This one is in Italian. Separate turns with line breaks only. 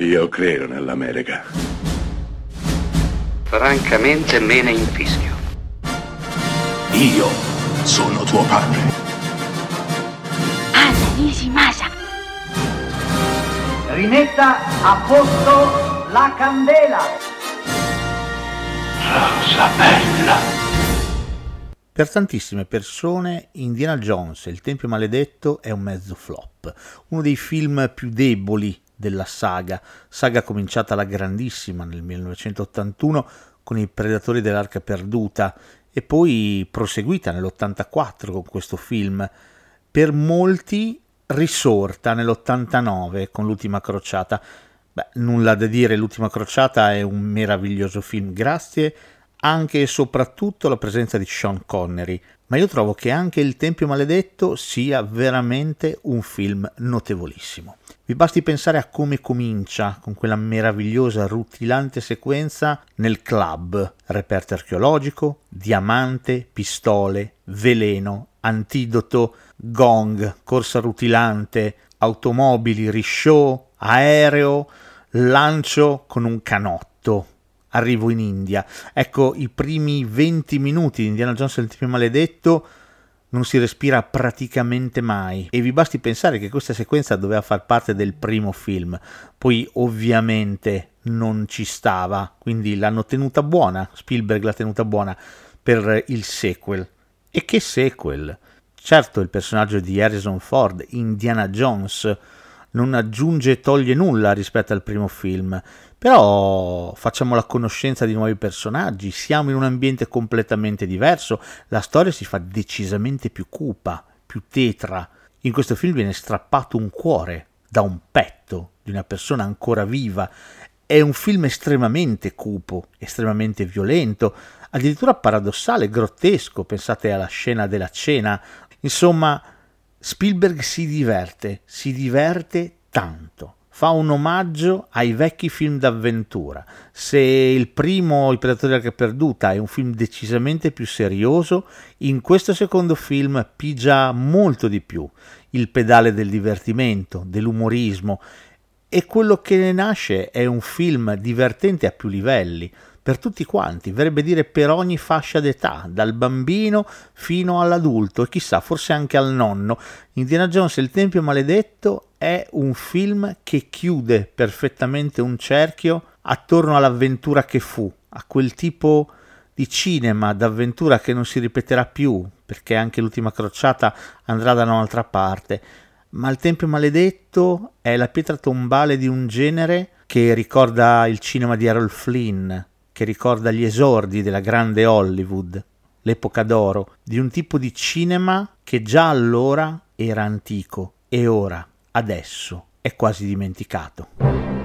Io credo nell'America.
Francamente me ne infischio.
Io sono tuo padre.
Anna Nishimasa.
Rimetta a posto la candela.
Rosa bella.
Per tantissime persone Indiana Jones e il Tempio Maledetto è un mezzo flop, uno dei film più deboli della saga, saga cominciata alla grandissima nel 1981 con i Predatori dell'Arca Perduta e poi proseguita nell'84 con questo film, per molti risorta nell'89 con l'ultima crociata. Beh, nulla da dire, l'ultima crociata è un meraviglioso film, grazie anche e soprattutto alla presenza di Sean Connery, ma io trovo che anche Il Tempio Maledetto sia veramente un film notevolissimo. Vi basti pensare a come comincia con quella meravigliosa, rutilante sequenza nel club, reperto archeologico, diamante, pistole, veleno, antidoto, gong, corsa rutilante, automobili, rishow, aereo, lancio con un canotto arrivo in India. Ecco, i primi 20 minuti di Indiana Jones e il Tempio Maledetto non si respira praticamente mai e vi basti pensare che questa sequenza doveva far parte del primo film, poi ovviamente non ci stava, quindi l'hanno tenuta buona, Spielberg l'ha tenuta buona per il sequel. E che sequel? Certo il personaggio di Harrison Ford, Indiana Jones, non aggiunge e toglie nulla rispetto al primo film, però facciamo la conoscenza di nuovi personaggi, siamo in un ambiente completamente diverso, la storia si fa decisamente più cupa, più tetra. In questo film viene strappato un cuore da un petto di una persona ancora viva. È un film estremamente cupo, estremamente violento, addirittura paradossale, grottesco. Pensate alla scena della cena. Insomma, Spielberg si diverte, si diverte tanto fa un omaggio ai vecchi film d'avventura. Se il primo, Il Predatore della Perduta, è un film decisamente più serioso, in questo secondo film pigia molto di più il pedale del divertimento, dell'umorismo e quello che ne nasce è un film divertente a più livelli, per tutti quanti, verrebbe dire per ogni fascia d'età, dal bambino fino all'adulto e chissà, forse anche al nonno. Indiana Jones e il Tempio Maledetto è un film che chiude perfettamente un cerchio attorno all'avventura che fu, a quel tipo di cinema d'avventura che non si ripeterà più, perché anche l'ultima crociata andrà da un'altra parte. Ma il Tempio Maledetto è la pietra tombale di un genere che ricorda il cinema di Errol Flynn, che ricorda gli esordi della grande Hollywood, l'epoca d'oro, di un tipo di cinema che già allora era antico e ora, adesso, è quasi dimenticato.